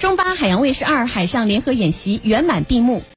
中巴海洋卫士二海上联合演习圆满闭幕。